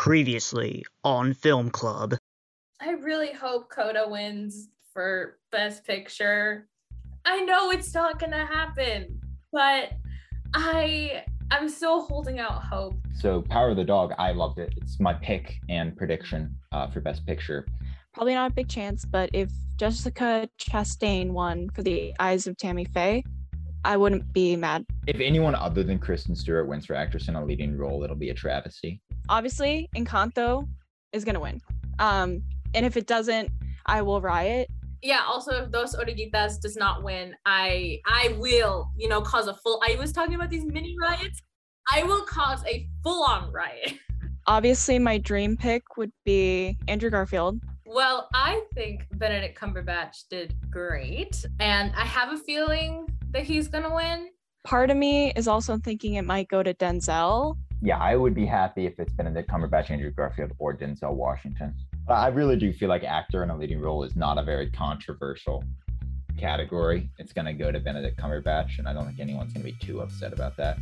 Previously on Film Club. I really hope Coda wins for Best Picture. I know it's not gonna happen, but I I'm still holding out hope. So Power of the Dog, I loved it. It's my pick and prediction uh, for Best Picture. Probably not a big chance, but if Jessica Chastain won for The Eyes of Tammy Faye, I wouldn't be mad. If anyone other than Kristen Stewart wins for actress in a leading role, it'll be a travesty. Obviously, Encanto is gonna win. Um, and if it doesn't, I will riot. Yeah, also if Dos Oruguitas does not win, I I will, you know, cause a full I was talking about these mini riots. I will cause a full-on riot. Obviously, my dream pick would be Andrew Garfield. Well, I think Benedict Cumberbatch did great, and I have a feeling that he's gonna win. Part of me is also thinking it might go to Denzel. Yeah, I would be happy if it's Benedict Cumberbatch, Andrew Garfield, or Denzel Washington. But I really do feel like actor in a leading role is not a very controversial category. It's going to go to Benedict Cumberbatch, and I don't think anyone's going to be too upset about that.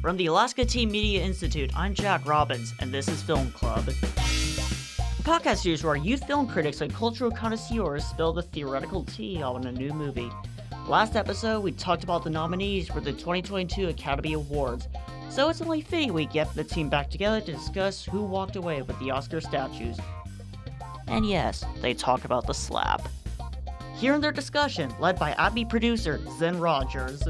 From the Alaska Teen Media Institute, I'm Jack Robbins, and this is Film Club. A podcast series where youth film critics and cultural connoisseurs spill the theoretical tea on a new movie. Last episode, we talked about the nominees for the 2022 Academy Awards, so it's only fitting we get the team back together to discuss who walked away with the Oscar statues. And yes, they talk about the slap. Here in their discussion, led by Abby producer Zen Rogers.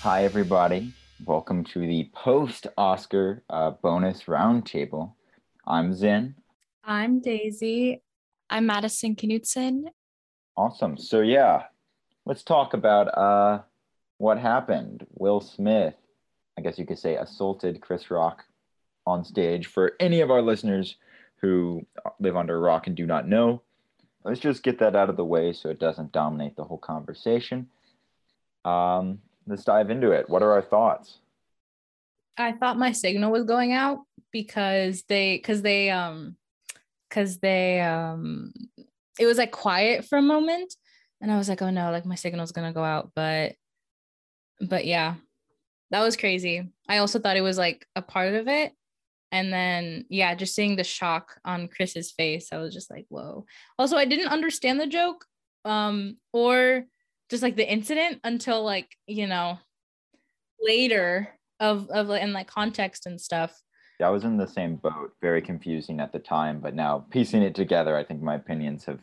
Hi, everybody. Welcome to the post Oscar uh, bonus roundtable. I'm Zen. I'm Daisy. I'm Madison Knutson. Awesome. So, yeah, let's talk about uh, what happened. Will Smith, I guess you could say, assaulted Chris Rock on stage. For any of our listeners who live under a rock and do not know, let's just get that out of the way so it doesn't dominate the whole conversation. Um, let's dive into it. What are our thoughts? I thought my signal was going out because they because they um because they um it was like quiet for a moment and I was like, oh no, like my signal's gonna go out. But but yeah, that was crazy. I also thought it was like a part of it. And then yeah, just seeing the shock on Chris's face, I was just like, whoa. Also, I didn't understand the joke um or just like the incident until like, you know, later of of in like context and stuff. I was in the same boat, very confusing at the time, but now piecing it together, I think my opinions have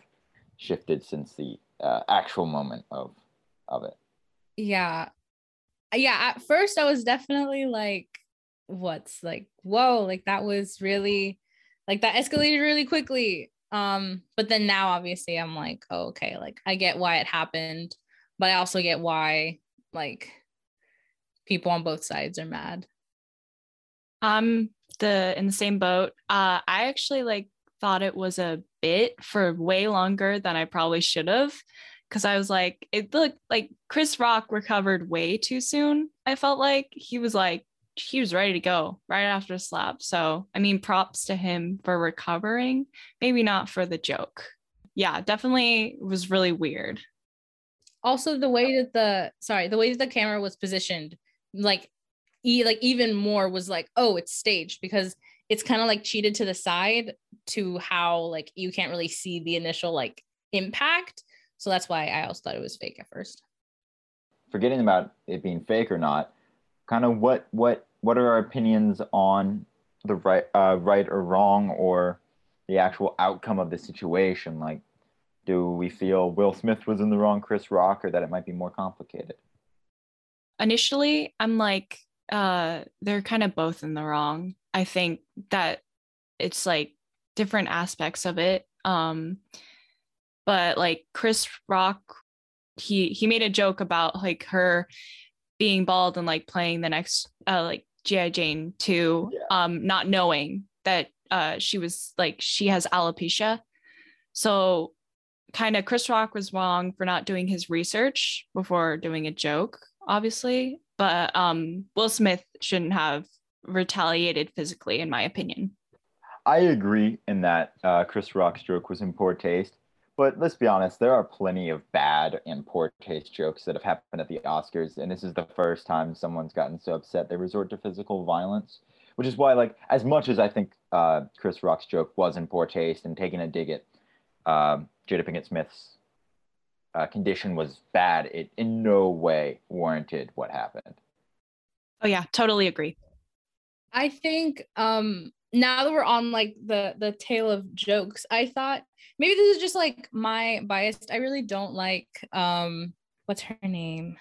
shifted since the uh, actual moment of of it. Yeah. Yeah, at first I was definitely like what's like whoa, like that was really like that escalated really quickly. Um but then now obviously I'm like, oh, okay, like I get why it happened, but I also get why like people on both sides are mad. I'm the in the same boat. Uh, I actually like thought it was a bit for way longer than I probably should have, because I was like, it looked like Chris Rock recovered way too soon. I felt like he was like he was ready to go right after the slap. So I mean, props to him for recovering. Maybe not for the joke. Yeah, definitely was really weird. Also, the way that the sorry, the way that the camera was positioned, like e- like even more was like oh it's staged because it's kind of like cheated to the side to how like you can't really see the initial like impact so that's why i also thought it was fake at first Forgetting about it being fake or not, kind of what what what are our opinions on the right uh, right or wrong or the actual outcome of the situation? Like, do we feel Will Smith was in the wrong, Chris Rock, or that it might be more complicated? Initially, I'm like, uh, they're kind of both in the wrong. I think that it's like different aspects of it. Um, but like Chris Rock, he he made a joke about like her being bald and like playing the next uh like G.I. Jane 2, Yeah. um, not knowing that uh she was like she has alopecia. So kind of Chris Rock was wrong for not doing his research before doing a joke, obviously. But um Will Smith shouldn't have retaliated physically, in my opinion. I agree in that uh, Chris Rock's joke was in poor taste, But let's be honest, there are plenty of bad and poor taste jokes that have happened at the Oscars, and this is the first time someone's gotten so upset they resort to physical violence. Which is why, like, as much as I think uh, Chris Rock's joke was in poor taste and taking a dig at uh, Jada Pinkett Smith's uh, condition was bad, it in no way warranted what happened. Oh yeah, totally agree. I think um now that we're on like the the tale of jokes, I thought maybe this is just like my bias. I really don't like um what's her name?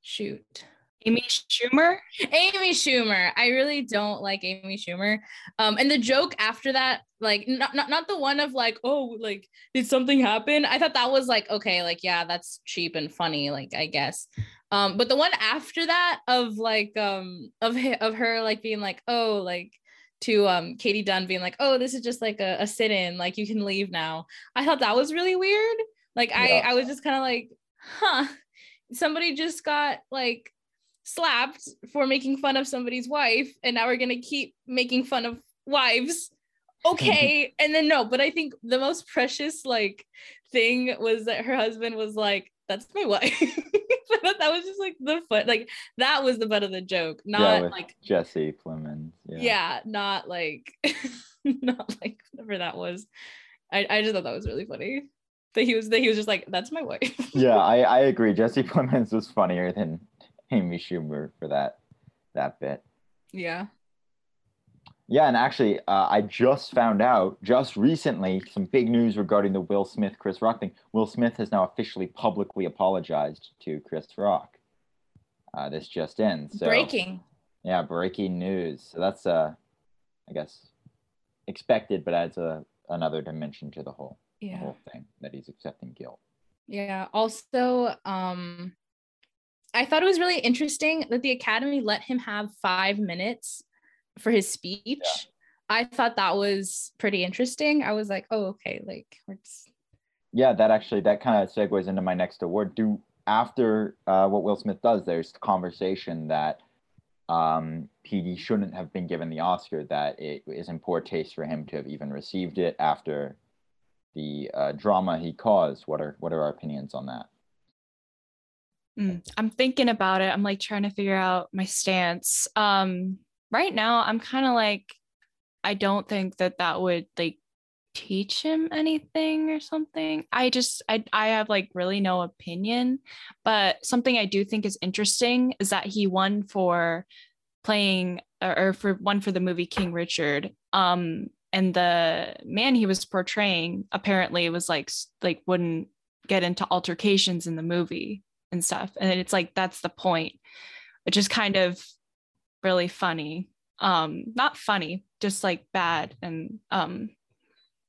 Shoot. Amy Schumer. Amy Schumer. I really don't like Amy Schumer. Um, and the joke after that, like not, not not the one of like, oh, like did something happen? I thought that was like okay, like yeah, that's cheap and funny, like I guess. Um, but the one after that of like um of of her like being like, oh, like to um Katie Dunn being like, oh, this is just like a, a sit-in, like you can leave now. I thought that was really weird. Like yeah. I I was just kind of like, huh, somebody just got like slapped for making fun of somebody's wife, and now we're gonna keep making fun of wives. Okay, and then no, but I think the most precious like thing was that her husband was like, "That's my wife." that was just like the fun, like that was the butt of the joke, not yeah, like Jesse Plemons. Yeah. yeah, not like, not like whatever that was. I I just thought that was really funny. That he was that he was just like, "That's my wife." yeah, I I agree. Jesse Plemons was funnier than Amy Schumer for that that bit. Yeah. Yeah, and actually, uh, I just found out just recently some big news regarding the Will Smith Chris Rock thing. Will Smith has now officially publicly apologized to Chris Rock. Uh, this just in. So, breaking. Yeah, breaking news. So that's uh, I guess, expected, but adds a another dimension to the whole, yeah. the whole thing that he's accepting guilt. Yeah. Also, um, I thought it was really interesting that the Academy let him have five minutes for his speech. Yeah. I thought that was pretty interesting. I was like, oh, okay, like. Yeah, that actually that kind of segues into my next award. Do after uh, what Will Smith does, there's conversation that um, PD shouldn't have been given the Oscar. That it is in poor taste for him to have even received it after the uh, drama he caused. What are what are our opinions on that? Mm, I'm thinking about it. I'm like trying to figure out my stance. Um, right now, I'm kind of like, I don't think that that would like teach him anything or something. I just, I, I have like really no opinion. But something I do think is interesting is that he won for playing or, or for one for the movie King Richard. Um, and the man he was portraying apparently was like like wouldn't get into altercations in the movie and stuff. And it's like that's the point, which is kind of really funny. Um, not funny, just like bad and um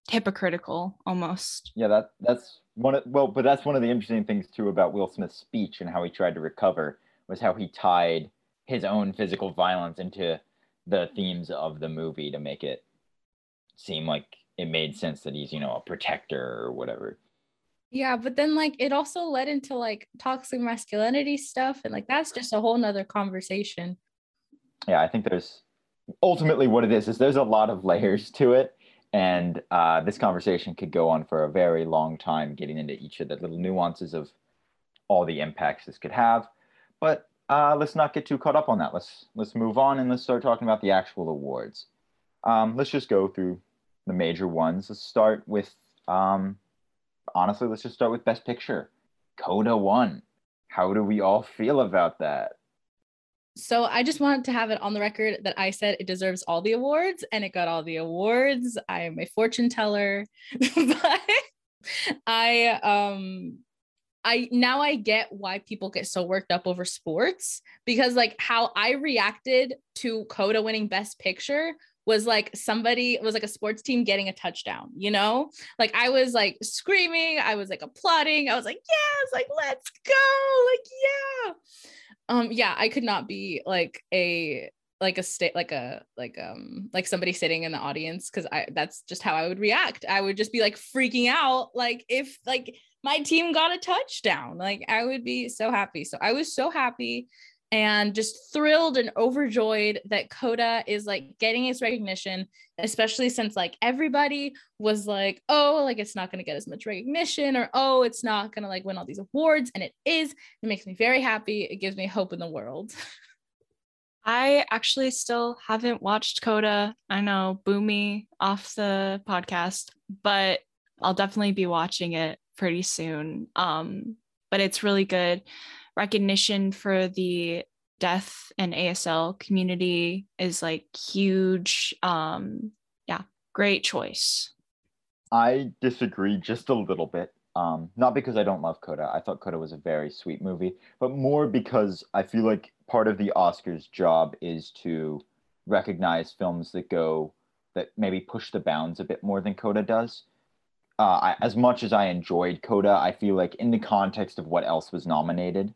hypocritical almost. Yeah, that that's one of well, but that's one of the interesting things too about Will Smith's speech and how he tried to recover was how he tied his own physical violence into the themes of the movie to make it seem like it made sense that he's, you know, a protector or whatever. Yeah, but then like it also led into like toxic masculinity stuff, and like that's just a whole nother conversation. Yeah, I think there's ultimately what it is is there's a lot of layers to it, and uh, this conversation could go on for a very long time, getting into each of the little nuances of all the impacts this could have. But uh, let's not get too caught up on that. Let's let's move on and let's start talking about the actual awards. Um, let's just go through the major ones. Let's start with um, honestly, let's just start with Best Picture. Coda won. How do we all feel about that? So I just wanted to have it on the record that I said it deserves all the awards and it got all the awards. I am a fortune teller. but I um I now I get why people get so worked up over sports because like how I reacted to Coda winning best picture was like somebody was like a sports team getting a touchdown, you know? Like I was like screaming, I was like applauding, I was like, yes, like let's go, like yeah. Um, yeah, I could not be like a like a state like a like um like somebody sitting in the audience because I that's just how I would react. I would just be like freaking out like if like my team got a touchdown. Like I would be so happy. So I was so happy and just thrilled and overjoyed that Coda is like getting its recognition, especially since like everybody was like, oh, like it's not going to get as much recognition or oh, it's not going to like win all these awards. And it is. It makes me very happy. It gives me hope in the world. I actually still haven't watched Coda. I know Boomy off the podcast, but I'll definitely be watching it pretty soon. Um, but it's really good recognition for the deaf and ASL community is like huge. Um, yeah, great choice. I disagree just a little bit. Um, not because I don't love Coda. I thought Coda was a very sweet movie, but more because I feel like part of the Oscars job is to recognize films that go that maybe push the bounds a bit more than Coda does. Uh, I, as much as I enjoyed Coda, I feel like in the context of what else was nominated,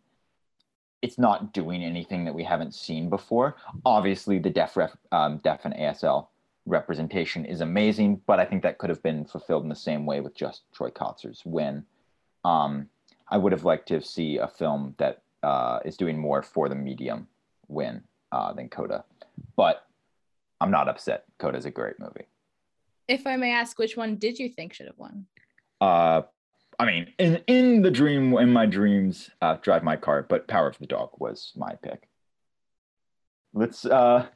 it's not doing anything that we haven't seen before. Obviously, the deaf ref, um, deaf and ASL representation is amazing, but I think that could have been fulfilled in the same way with just Troy Kotsur's win. Um, I would have liked to see a film that uh, is doing more for the medium win uh, than Coda, but I'm not upset. Coda is a great movie. If I may ask, which one did you think should have won? Uh, I mean, in in the dream, in my dreams, uh, drive my car, but Power of the Dog was my pick. Let's uh,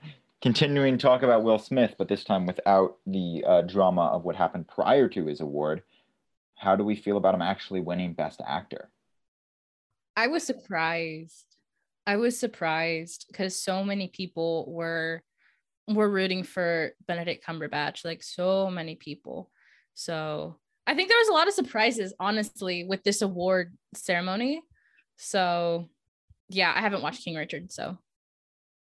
continuing talk about Will Smith, but this time without the uh, drama of what happened prior to his award. How do we feel about him actually winning Best Actor? I was surprised. I was surprised because so many people were were rooting for Benedict Cumberbatch, like so many people. So I think there was a lot of surprises, honestly, with this award ceremony. So, yeah, I haven't watched King Richard, so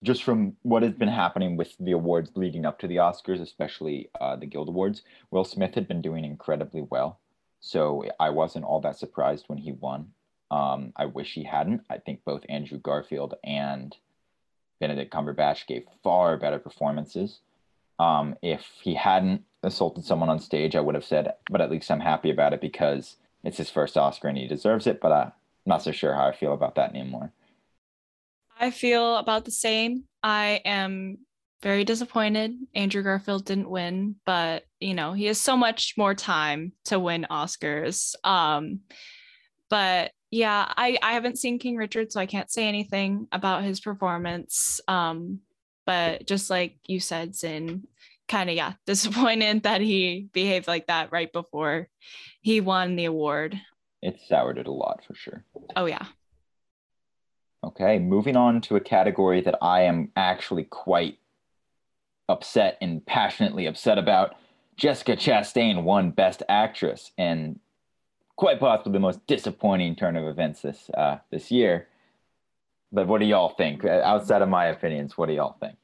just from what has been happening with the awards leading up to the Oscars, especially uh, the Guild Awards, Will Smith had been doing incredibly well. So I wasn't all that surprised when he won. Um, I wish he hadn't. I think both Andrew Garfield and Benedict Cumberbatch gave far better performances. Um, if he hadn't assaulted someone on stage, I would have said, but at least I'm happy about it because it's his first Oscar and he deserves it. But I'm not so sure how I feel about that anymore. I feel about the same. I am very disappointed Andrew Garfield didn't win, but you know, he has so much more time to win Oscars. Um, but yeah, I, I haven't seen King Richard, so I can't say anything about his performance. Um, but just like you said, Zen kind of yeah disappointed that he behaved like that right before he won the award. It soured it a lot for sure. Oh yeah. Okay moving on to a category that i am actually quite upset and passionately upset about. Jessica chastain won best actress and quite possibly the most disappointing turn of events this uh, this year but what do y'all think outside of my opinions what do y'all think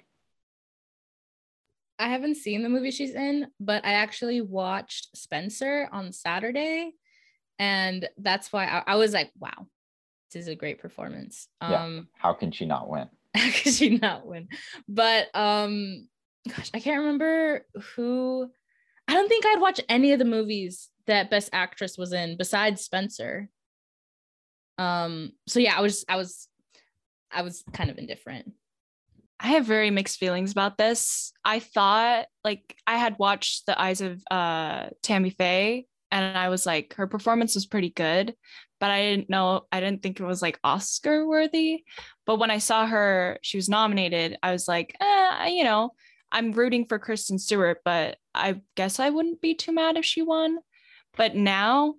I haven't seen the movie she's in, but I actually watched Spencer on Saturday. And that's why I, I was like, wow, this is a great performance. Yeah. Um how can she not win? How can she not win? But um gosh, I can't remember who I don't think I'd watch any of the movies that Best Actress was in besides Spencer. Um, so yeah, I was I was I was kind of indifferent. I have very mixed feelings about this. I thought like I had watched The Eyes of uh, Tammy Faye and I was like her performance was pretty good, but I didn't know I didn't think it was like Oscar worthy. But when I saw her she was nominated, I was like, eh, you know, I'm rooting for Kristen Stewart, but I guess I wouldn't be too mad if she won. But now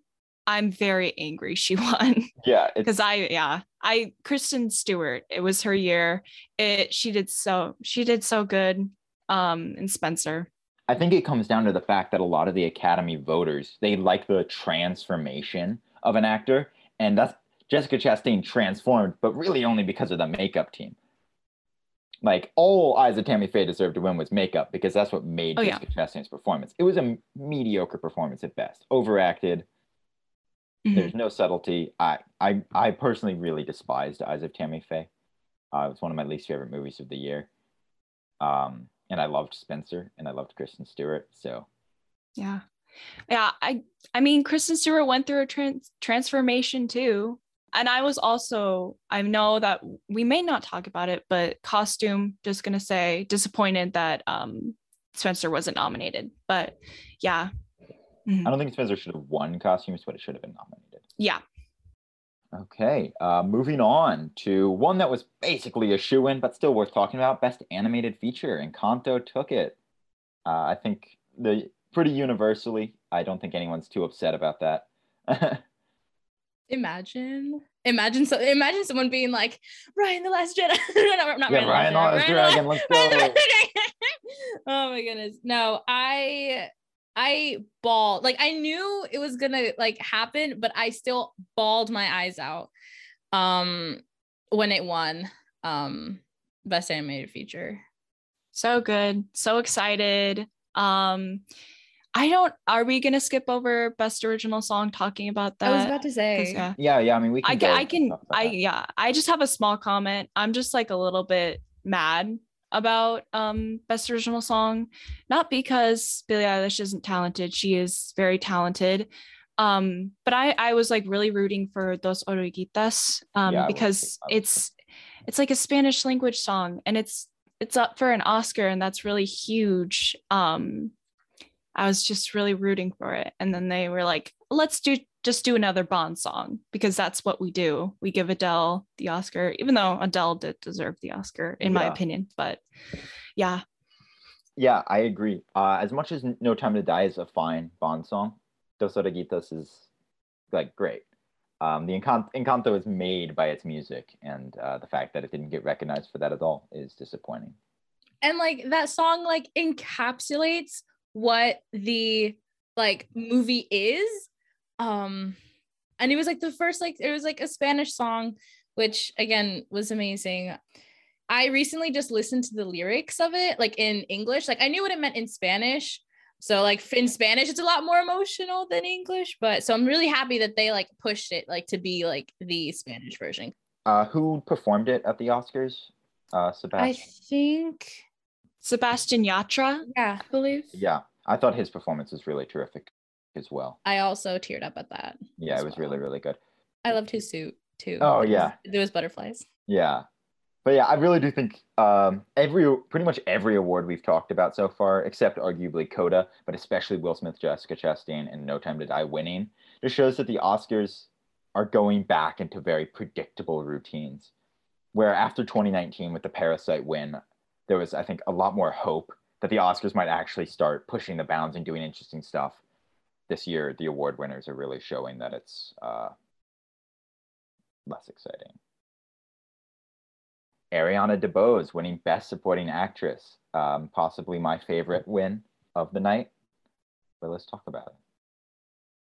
I'm very angry she won. Yeah. Because I yeah, I Kristen Stewart, it was her year. It she did so she did so good um in Spencer. I think it comes down to the fact that a lot of the Academy voters, they like the transformation of an actor. And that's Jessica Chastain transformed, but really only because of the makeup team. Like all Eyes of Tammy Faye deserved to win was makeup because that's what made oh, Jessica yeah. Chastain's performance. It was a mediocre performance at best, overacted, Mm-hmm. There's no subtlety. I, I, I personally really despised Eyes of Tammy Faye. Uh, it was one of my least favorite movies of the year. Um, and I loved Spencer and I loved Kristen Stewart. So, yeah, yeah. I, I mean, Kristen Stewart went through a trans- transformation too. and I was also, I know that we may not talk about it, but costume, just gonna say, disappointed that um Spencer wasn't nominated. But yeah. Mhm. I don't think Spencer should have won costumes, but it should have been nominated. Yeah. Okay, uh, moving on to one that was basically a shoe in, but still worth talking about. Best animated feature, Encanto took it. Uh, I think the pretty universally. I don't think anyone's too upset about that. Imagine, imagine so. Imagine someone being like, "Ryan the Last Jedi." no, not Yeah, Ryan the Last Dragon, let's go. Oh my goodness! No, I, I bawled. Like I knew it was gonna like happen, but I still bawled my eyes out. Um, when it won, um, best animated feature. So good. So excited. Um I don't are we gonna skip over best original song talking about that? I was about to say. yeah. yeah, yeah. I mean, we can. I can, I can, I yeah. I just have a small comment. I'm just like a little bit mad about um best original song, not because Billie Eilish isn't talented. She is very talented. Um, but I I was like really rooting for Dos Oruguitas um Yeah, I was too. because I was too. it's it's like a Spanish language song and it's it's up for an Oscar and that's really huge. Um I was just really rooting for it. And then they were like, let's do just do another Bond song because that's what we do. We give Adele the Oscar, even though Adele did deserve the Oscar, in my opinion. But yeah, Yeah, I agree. Uh, as much as No Time to Die is a fine Bond song, Dos Oruguitas is like great. Um, the Encan- Encanto is made by its music, and uh, the fact that it didn't get recognized for that at all is disappointing. and like that song like encapsulates what the like movie is um and it was like the first like it was like a spanish song which again was amazing i recently just listened to the lyrics of it like in english like i knew what it meant in spanish so like in spanish it's a lot more emotional than english but so i'm really happy that they like pushed it like to be like the spanish version Uh, who performed it at the Oscars? Uh, Sebastian. i think Sebastian Yatra, yeah I believe. Yeah, I thought his performance was really terrific as well. i also teared up at that Yeah, it was well. really, really good. I loved his suit too. Oh, It was- yeah. there was butterflies. Yeah. But yeah, I really do think um, every pretty much every award we've talked about so far, except arguably Coda, but especially Will Smith, Jessica Chastain, and No Time to Die winning, just shows that the Oscars are going back into very predictable routines. Where after 2019 with the Parasite win, there was I think a lot more hope that the Oscars might actually start pushing the bounds and doing interesting stuff. This year, the award winners are really showing that it's uh, less exciting. Ariana DeBose winning Best Supporting Actress, um, possibly my favorite win of the night. But let's talk about it.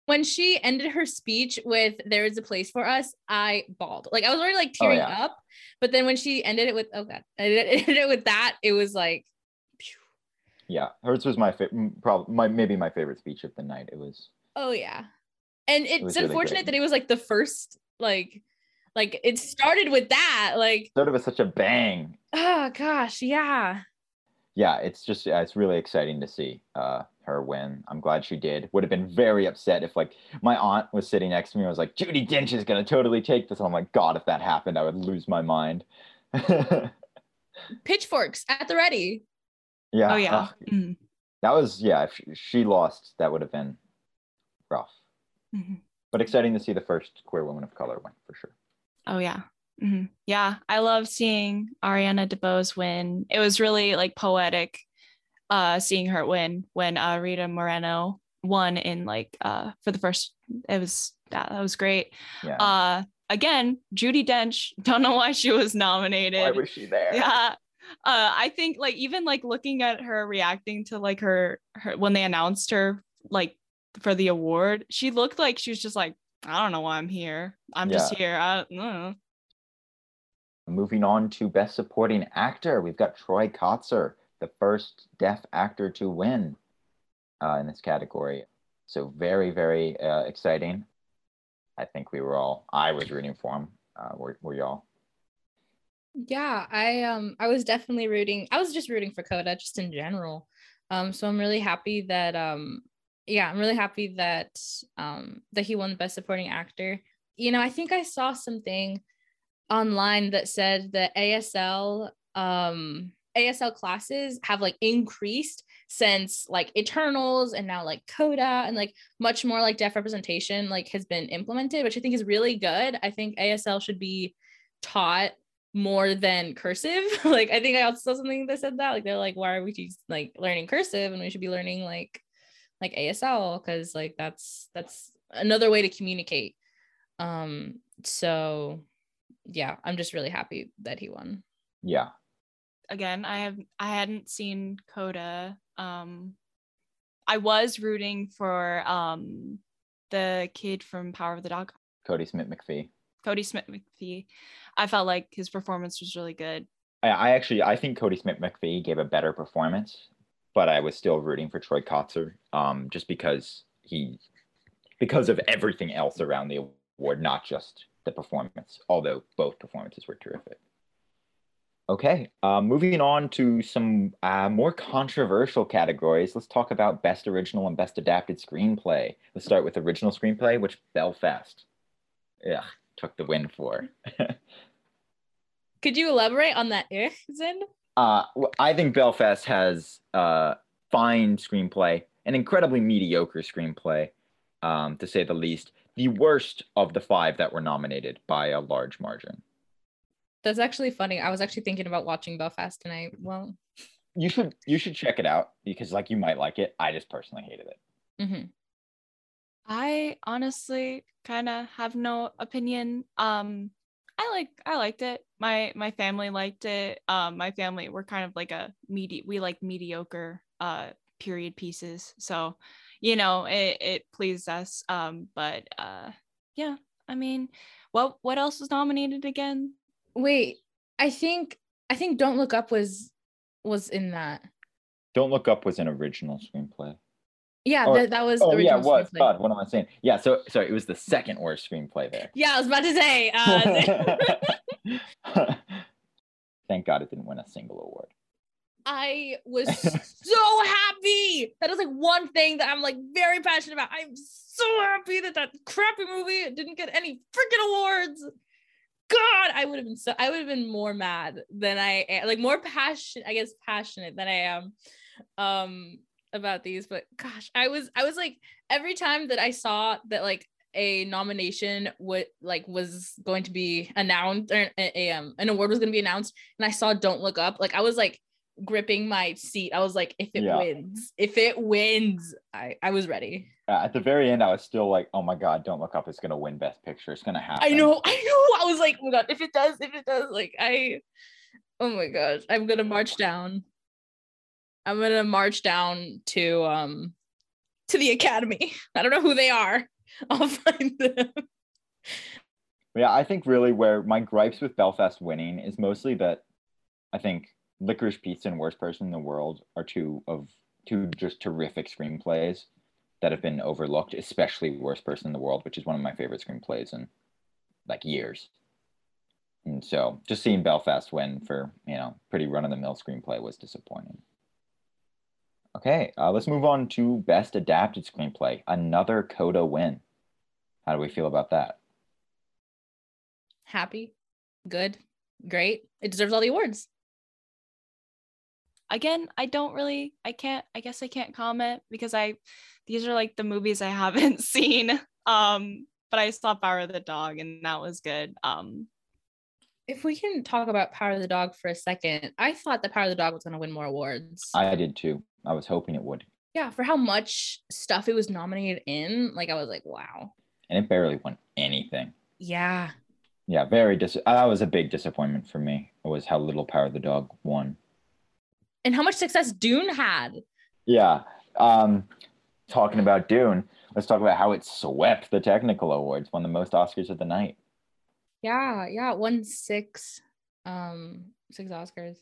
When she ended her speech with "There is a place for us," I bawled. Like I was already like tearing Oh, yeah. up, but then when she ended it with "Oh God," ended it with that, it was like. Yeah, hers was my favorite, probably my maybe my favorite speech of the night. It was oh yeah. And it's really unfortunate great. that it was like the first like, like it started with that. Like, sort of a, such a bang. oh gosh, yeah. Yeah, it's just yeah, it's really exciting to see uh, her win. I'm glad she did. Would have been very upset if like my aunt was sitting next to me. and was like, Judi Dench is gonna totally take this. And I'm like, God, if that happened, I would lose my mind. Pitchforks at the ready. Yeah. Oh yeah. ugh, Mhm. that was yeah. If she, lost, that would have been rough. Mhm. But exciting to see the first queer woman of color win for sure. Oh yeah. Mhm. Yeah, I love seeing Ariana DeBose win. It was really like poetic uh seeing her win when uh Rita Moreno won in like uh for the first it was that, that was great. Yeah. Uh again, Judi Dench, don't know why she was nominated. Why was she there? yeah. Uh I think like even like looking at her reacting to like her her when they announced her like for the award, she looked like she was just like I don't know why I'm here. I'm just here. I don't know. Moving on to Best Supporting Actor, we've got Troy Kotsur, the first deaf actor to win uh, in this category. So very, very uh, exciting. I think we were all. I was rooting for him. Uh, were, were y'all? Yeah, I um I was definitely rooting. I was just rooting for Coda just in general. Um so I'm really happy that um yeah, I'm really happy that um that he won best supporting actor. you know, I think I saw something online that said that ASL um ASL classes have like increased since like Eternals and now like Coda and like much more like deaf representation like has been implemented, which I think is really good. I think ASL should be taught more than cursive. like I think I also saw something that said that like they're like why are we just like learning cursive and we should be learning like like ASL because like that's that's another way to communicate. Um so yeah, I'm just really happy that he won. Yeah. Again, I have I hadn't seen Coda. Um I was rooting for um the kid from Power of the Dog, Kodi Smit-McPhee. Kodi Smit-McPhee. I felt like his performance was really good. I, I actually I think Kodi Smit-McPhee gave a better performance, but I was still rooting for Troy Kotsur, um, just because he because of everything else around the award, not just the performance, although both performances were terrific. Okay, uh, moving on to some uh, more controversial categories. Let's talk about Best Original and Best Adapted Screenplay. Let's start with Original Screenplay, which Belfast yeah, took the win for. Could you elaborate on that Zen? Uh, I think Belfast has uh, fine screenplay, an incredibly mediocre screenplay, um, to say the least. The worst of the five that were nominated by a large margin. That's actually funny. I was actually thinking about watching Belfast tonight. Well, you should you should check it out because like you might like it. I just personally hated it. Mm-hmm. I honestly kind of have no opinion. Um, I like I liked it. My my family liked it. Um, my family we're kind of like a medi we like mediocre uh period pieces. So, you know, it it pleased us. Um, but uh, yeah. I mean, what what else was nominated again? Wait, I think I think Don't Look Up was was in that. Don't Look Up was an original screenplay. Yeah, Or- that, that was. Oh yeah, was. screenplay. God, what am I saying? Yeah, so sorry, it was the second worst screenplay there. Yeah, I was about to say. Uh, Thank God it didn't win a single award. I was so happy. That is like one thing that I'm like very passionate about. I'm so happy that that crappy movie didn't get any freaking awards. God, I would have been so I would have been more mad than I am, like more passionate, I guess passionate than I am um about these. But gosh, I was I was like every time that I saw that like a nomination would like was going to be announced or a, a, um an award was going to be announced and I saw Don't Look Up, like I was like gripping my seat. I was like, if it Yeah. wins, if it wins, I I was ready. Uh, at the very end, I was still like, "Oh my God, Don't Look Up is gonna win Best Picture. It's gonna happen." I know, I know. I was like, oh my god, if it does, if it does, like I, oh my gosh, I'm gonna march down. I'm gonna march down to um to the academy. I don't know who they are. I'll find them. Yeah, I think really where my gripes with Belfast winning is mostly that I think Licorice Pizza and Worst Person in the World are two of two just terrific screenplays that have been overlooked, especially Worst Person in the World, which is one of my favorite screenplays in like years. And so just seeing Belfast win for, you know, pretty run of the mill screenplay was disappointing. Okay, uh, let's move on to Best Adapted Screenplay. Another Coda win. How do we feel about that? Happy, good, great. It deserves all the awards. Again, I don't really I can't I guess I can't comment because I these are like the movies I haven't seen. Um, but I saw Power of the Dog and that was good. Um, If we can talk about Power of the Dog for a second, I thought that Power of the Dog was gonna win more awards. I did too. I was hoping it would. yeah, for how much stuff it was nominated in, like I was like, wow. And it barely won anything. Yeah. Yeah, very dis that was a big disappointment for me. It was how little Power of the Dog won. And how much success Dune had. Yeah. Um talking about Dune, let's talk about how it swept the technical awards, won the most Oscars of the night. Yeah, yeah, it won six, um, six Oscars.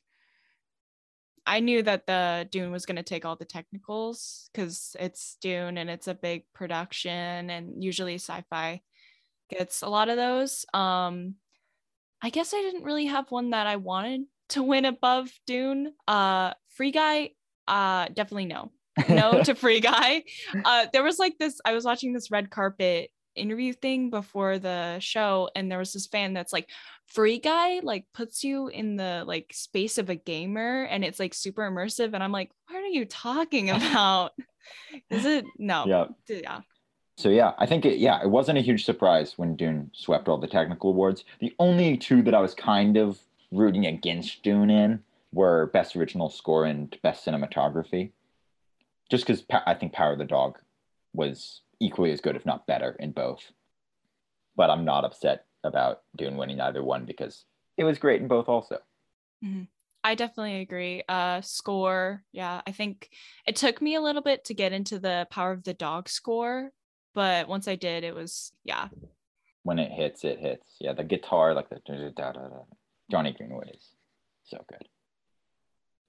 I knew that the Dune was going to take all the technicals because it's Dune and it's a big production, and usually sci-fi gets a lot of those. Um, I guess I didn't really have one that I wanted to win above Dune. Uh, Free Guy, uh, definitely no, no to Free Guy. Uh, there was like this. I was watching this red carpet interview thing before the show and there was this fan that's like free guy like puts you in the like space of a gamer and it's like super immersive and i'm like what are you talking about is it no Yeah. yeah So yeah, I think it yeah, it wasn't a huge surprise when Dune swept all the technical awards. The only two that I was kind of rooting against Dune in were Best Original Score and Best Cinematography. Just because I think Power of the Dog was equally as good, if not better, in both. But I'm not upset about Dune winning either one because it was great in both also. I definitely agree. Uh score, yeah. I think it took me a little bit to get into the Power of the Dog score, but once I did, it was yeah. When it hits, it hits. Yeah, the guitar, like the da, da, da. Jonny Greenwood is so good.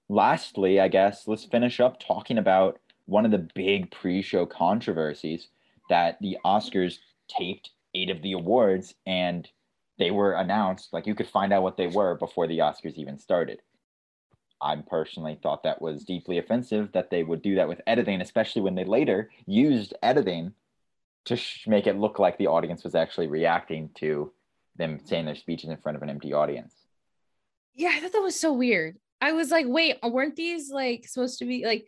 Lastly, I guess let's finish up talking about one of the big pre-show controversies that the Oscars taped eight of the awards and they were announced like you could find out what they were before the Oscars even started. I personally thought that was deeply offensive that they would do that with editing, especially when they later used editing to sh- make it look like the audience was actually reacting to them saying their speeches in front of an empty audience. Yeah, I thought that was so weird. I was like, wait, weren't these like supposed to be like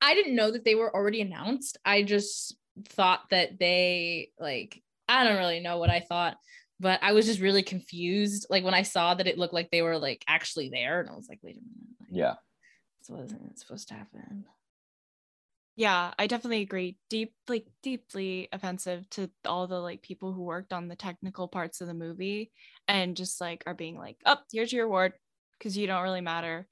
I didn't know that they were already announced. I just thought that they like I don't really know what I thought, but I was just really confused. Like when I saw that it looked like they were like actually there, and I was like, wait a minute, like, Yeah. this wasn't supposed to happen. Yeah, I definitely agree. Deep like deeply offensive to all the like people who worked on the technical parts of the movie and just like are being like, "Oh, here's your award because you don't really matter."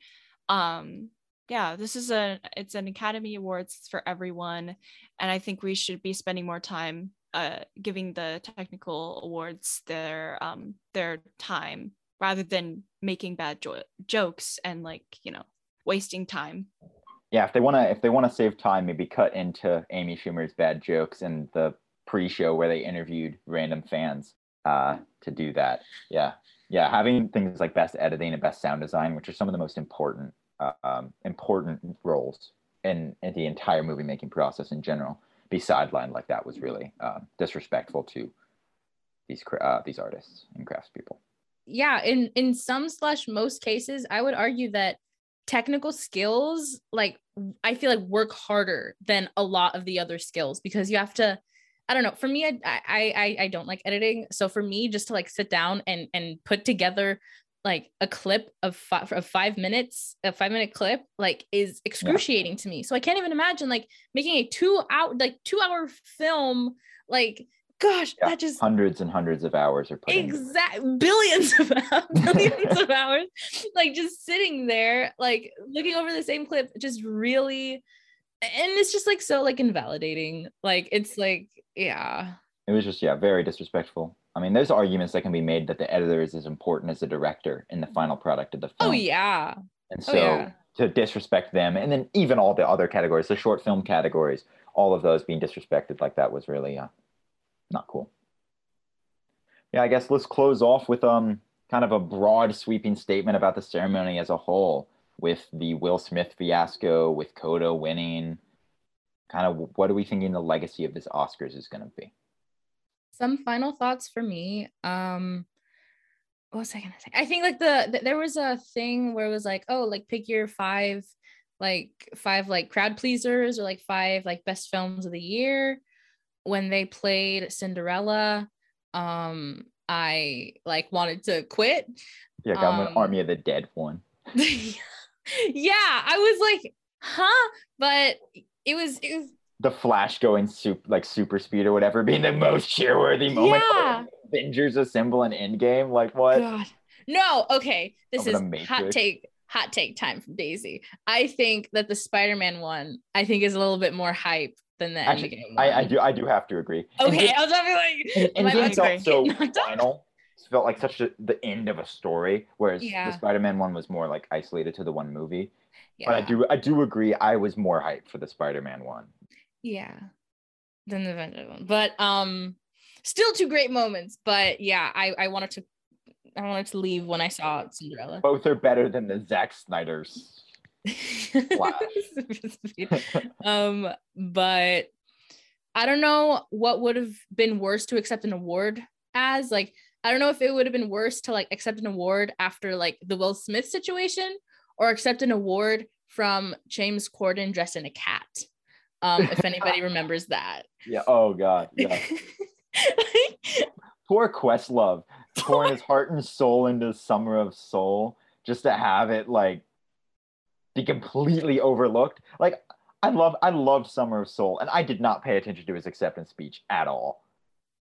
Um yeah, this is a it's an Academy Awards for everyone and I think we should be spending more time uh giving the technical awards their um their time rather than making bad jo- jokes and like, you know, wasting time. Yeah, if they want to if they want to save time, maybe cut into Amy Schumer's bad jokes and the pre-show where they interviewed random fans uh, to do that. Yeah, yeah, having things like best editing and best sound design, which are some of the most important um, important roles in, in the entire movie making process in general, be sidelined like that was really um, disrespectful to these uh, these artists and craftspeople. yeah in in some slash most cases i would argue that technical skills like i feel like work harder than a lot of the other skills because you have to i don't know for me i i i, I don't like editing so for me just to like sit down and and put together like a clip of five of five minutes a five minute clip like is excruciating to me. So i can't even imagine like making a two hour like two hour film like gosh Yeah, that just Hundreds and hundreds of hours are put exact billions of billions of hours like just sitting there like looking over the same clip just really and it's just like so like invalidating. Like it's like yeah. It was just yeah, very disrespectful. I mean, there's arguments that can be made that the editor is as important as the director in the final product of the film. oh yeah And Oh, so yeah. to disrespect them, and then even all the other categories, the short film categories, all of those being disrespected like that was really uh, not cool. Yeah, I guess let's close off with um kind of a broad sweeping statement about the ceremony as a whole, with the Will Smith fiasco, with Coda winning. Kind of what are we thinking the legacy of this Oscars is going to be? Some final thoughts for me um what was i gonna say? I think like the, th- there was a thing where it was like oh like pick your five like five like crowd pleasers or like five like best films of the year. When they played cinderella um i like wanted to quit. Yeah, got an Um, Army of the Dead one. yeah i was like huh? But it was it was the Flash going super like super speed or whatever being the most cheerworthy moment. Yeah. Avengers assemble an Endgame. Like what? God. No, okay. This is hot take, hot take time from Daisy. I think that the Spider-Man one, I think, is a little bit more hype than the Actually, Endgame I, I do I do have to agree. And Okay, just- I was like, and, and Endgame felt so final. It felt like such a, the end of a story, whereas Yeah. the Spider-Man one was more like isolated to the one movie. yeah, But I do I do agree. I was more hyped for the Spider-Man one. Yeah, than the Avengers one. But um, still two great moments. But yeah, I I wanted to, I wanted to leave when I saw Cinderella. Both are better than the Zack Snyder's. um, but I don't know what would have been worse to accept an award as. Like, I don't know if it would have been worse to like accept an award after like the Will Smith situation or accept an award from James Corden dressed in a cat. Um, if anybody remembers that. Yeah. Oh God. Yeah. Poor Questlove pouring his heart and soul into Summer of Soul just to have it like be completely overlooked. Like I love I love Summer of Soul, and I did not pay attention to his acceptance speech at all.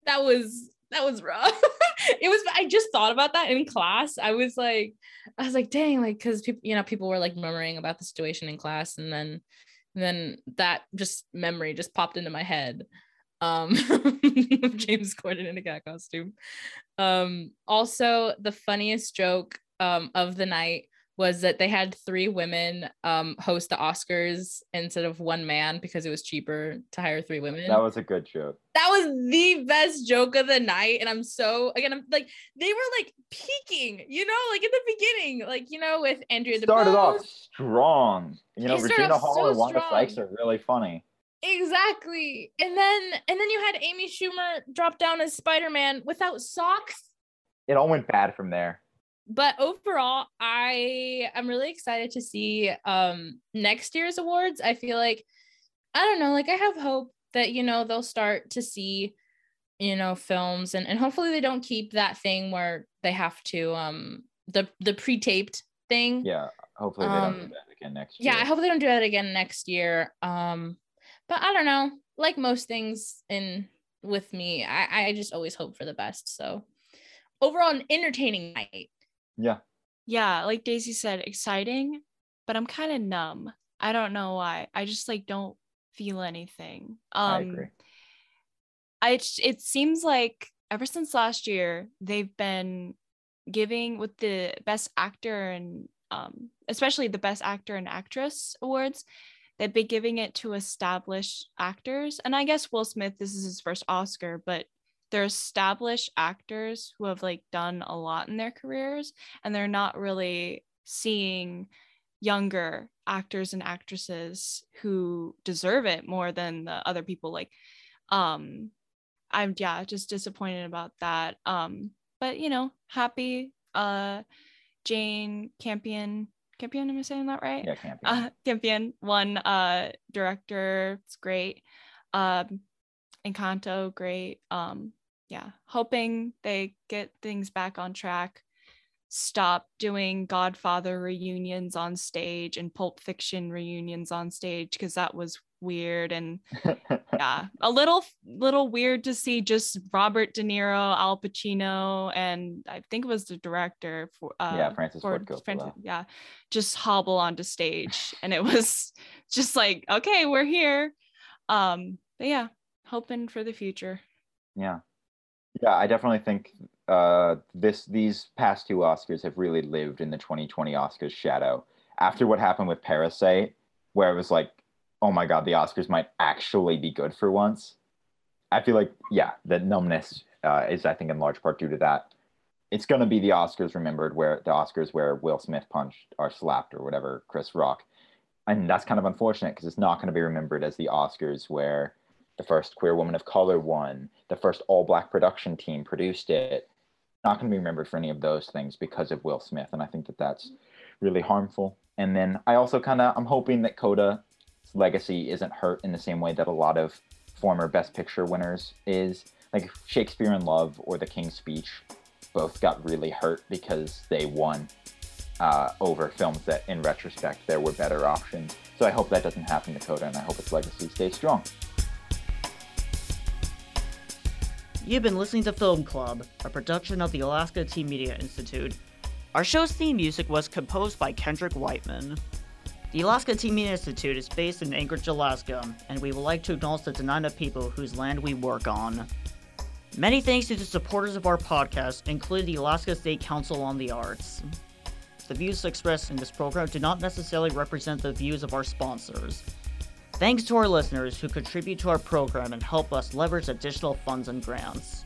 That was that was rough. it was I just thought about that in class. I was like, I was like, dang, like because people, you know, people were like murmuring about the situation in class, and then then that just memory just popped into my head um of James Corden in a cat costume. Um also the funniest joke um of the night was that they had three women um, host the Oscars instead of one man because it was cheaper to hire three women. That was a good joke. That was the best joke of the night. And I'm so again, I'm like they were like peaking, you know, like in the beginning, like you know, with Ariana Started DeBose. off strong. You know, Regina Hall so and Wanda strong. Sykes are really funny. Exactly. And then and then you had Amy Schumer drop down as Spider-Man without socks. It all went bad from there. But overall i i'm really excited to see um next year's awards i feel like i don't know like i have hope that you know they'll start to see you know films and and hopefully they don't keep that thing where they have to um the the pre-taped thing Yeah. Hopefully they don't do Um, that again next year. yeah i hope they don't do that again next year um but i don't know like most things in with me i i just always hope for the best so overall an entertaining night Yeah. yeah, like Daisy said, exciting, but I'm kind of numb. I don't know why. I just like don't feel anything. Um I agree. I it, it seems like ever since last year they've been giving with the best actor and um especially the best actor and actress awards they've been giving it to established actors and I guess Will Smith this is his first Oscar but they're established actors who have like done a lot in their careers and they're not really seeing younger actors and actresses who deserve it more than the other people like um i'm yeah just disappointed about that um but you know happy uh jane campion campion am i saying that right? Yeah, can't uh campion one uh director it's great um encanto great um yeah hoping they get things back on track stop doing godfather reunions on stage and pulp fiction reunions on stage because that was weird and yeah a little little weird to see just robert de niro al pacino and i think it was the director for uh yeah, Francis for Ford Coppola. Francis- yeah just hobble onto stage and it was just like okay we're here um but yeah hoping for the future Yeah. Yeah, I definitely think uh, this these past two Oscars have really lived in the 2020 Oscars shadow. After what happened with Parasite, where it was like, oh my god, the Oscars might actually be good for once. I feel like, yeah, the numbness uh, is, I think, in large part due to that. It's going to be the Oscars remembered where the Oscars where Will Smith punched or slapped or whatever Chris Rock. And that's kind of unfortunate because it's not going to be remembered as the Oscars where the first queer woman of color won, the first all black production team produced it. Not going to be remembered for any of those things because of Will Smith, and I think that that's really harmful. And then I also kind of I'm hoping that Coda's legacy isn't hurt in the same way that a lot of former Best Picture winners is. Like Shakespeare in Love or The King's Speech, both got really hurt because they won uh, over films that, in retrospect, there were better options. So I hope that doesn't happen to Coda, and I hope its legacy stays strong. You've been listening to Film Club, a production of the Alaska Teen Media Institute. Our show's theme music was composed by Kendrick Whiteman. The Alaska Teen Media Institute is based in Anchorage, Alaska, and we would like to acknowledge the Dena'ina people whose land we work on. Many thanks to the supporters of our podcast, including the Alaska State Council on the Arts. The views expressed in this program do not necessarily represent the views of our sponsors. Thanks to our listeners who contribute to our program and help us leverage additional funds and grants.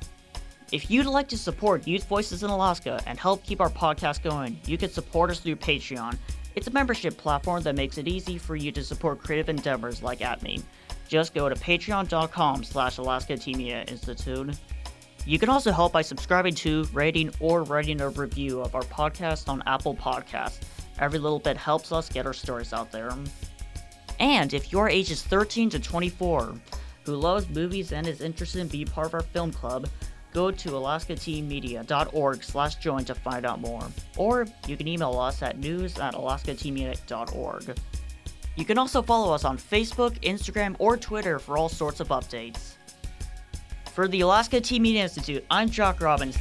If you'd like to support Youth Voices in Alaska and help keep our podcast going, you can support us through Patreon. It's a membership platform that makes it easy for you to support creative endeavors like AtMe. just go to patreon.com slash Alaska Teen Media Institute. You can also help by subscribing to, rating, or writing a review of our podcast on Apple Podcasts. Every little bit helps us get our stories out there. And if your age is 13 to 24, who loves movies and is interested in being part of our film club, go to alaskateenmedia.org slash join to find out more. Or you can email us at news at. You can also follow us on Facebook, Instagram, or Twitter for all sorts of updates. For the Alaska Teen Media Institute, I'm Jock Robbins.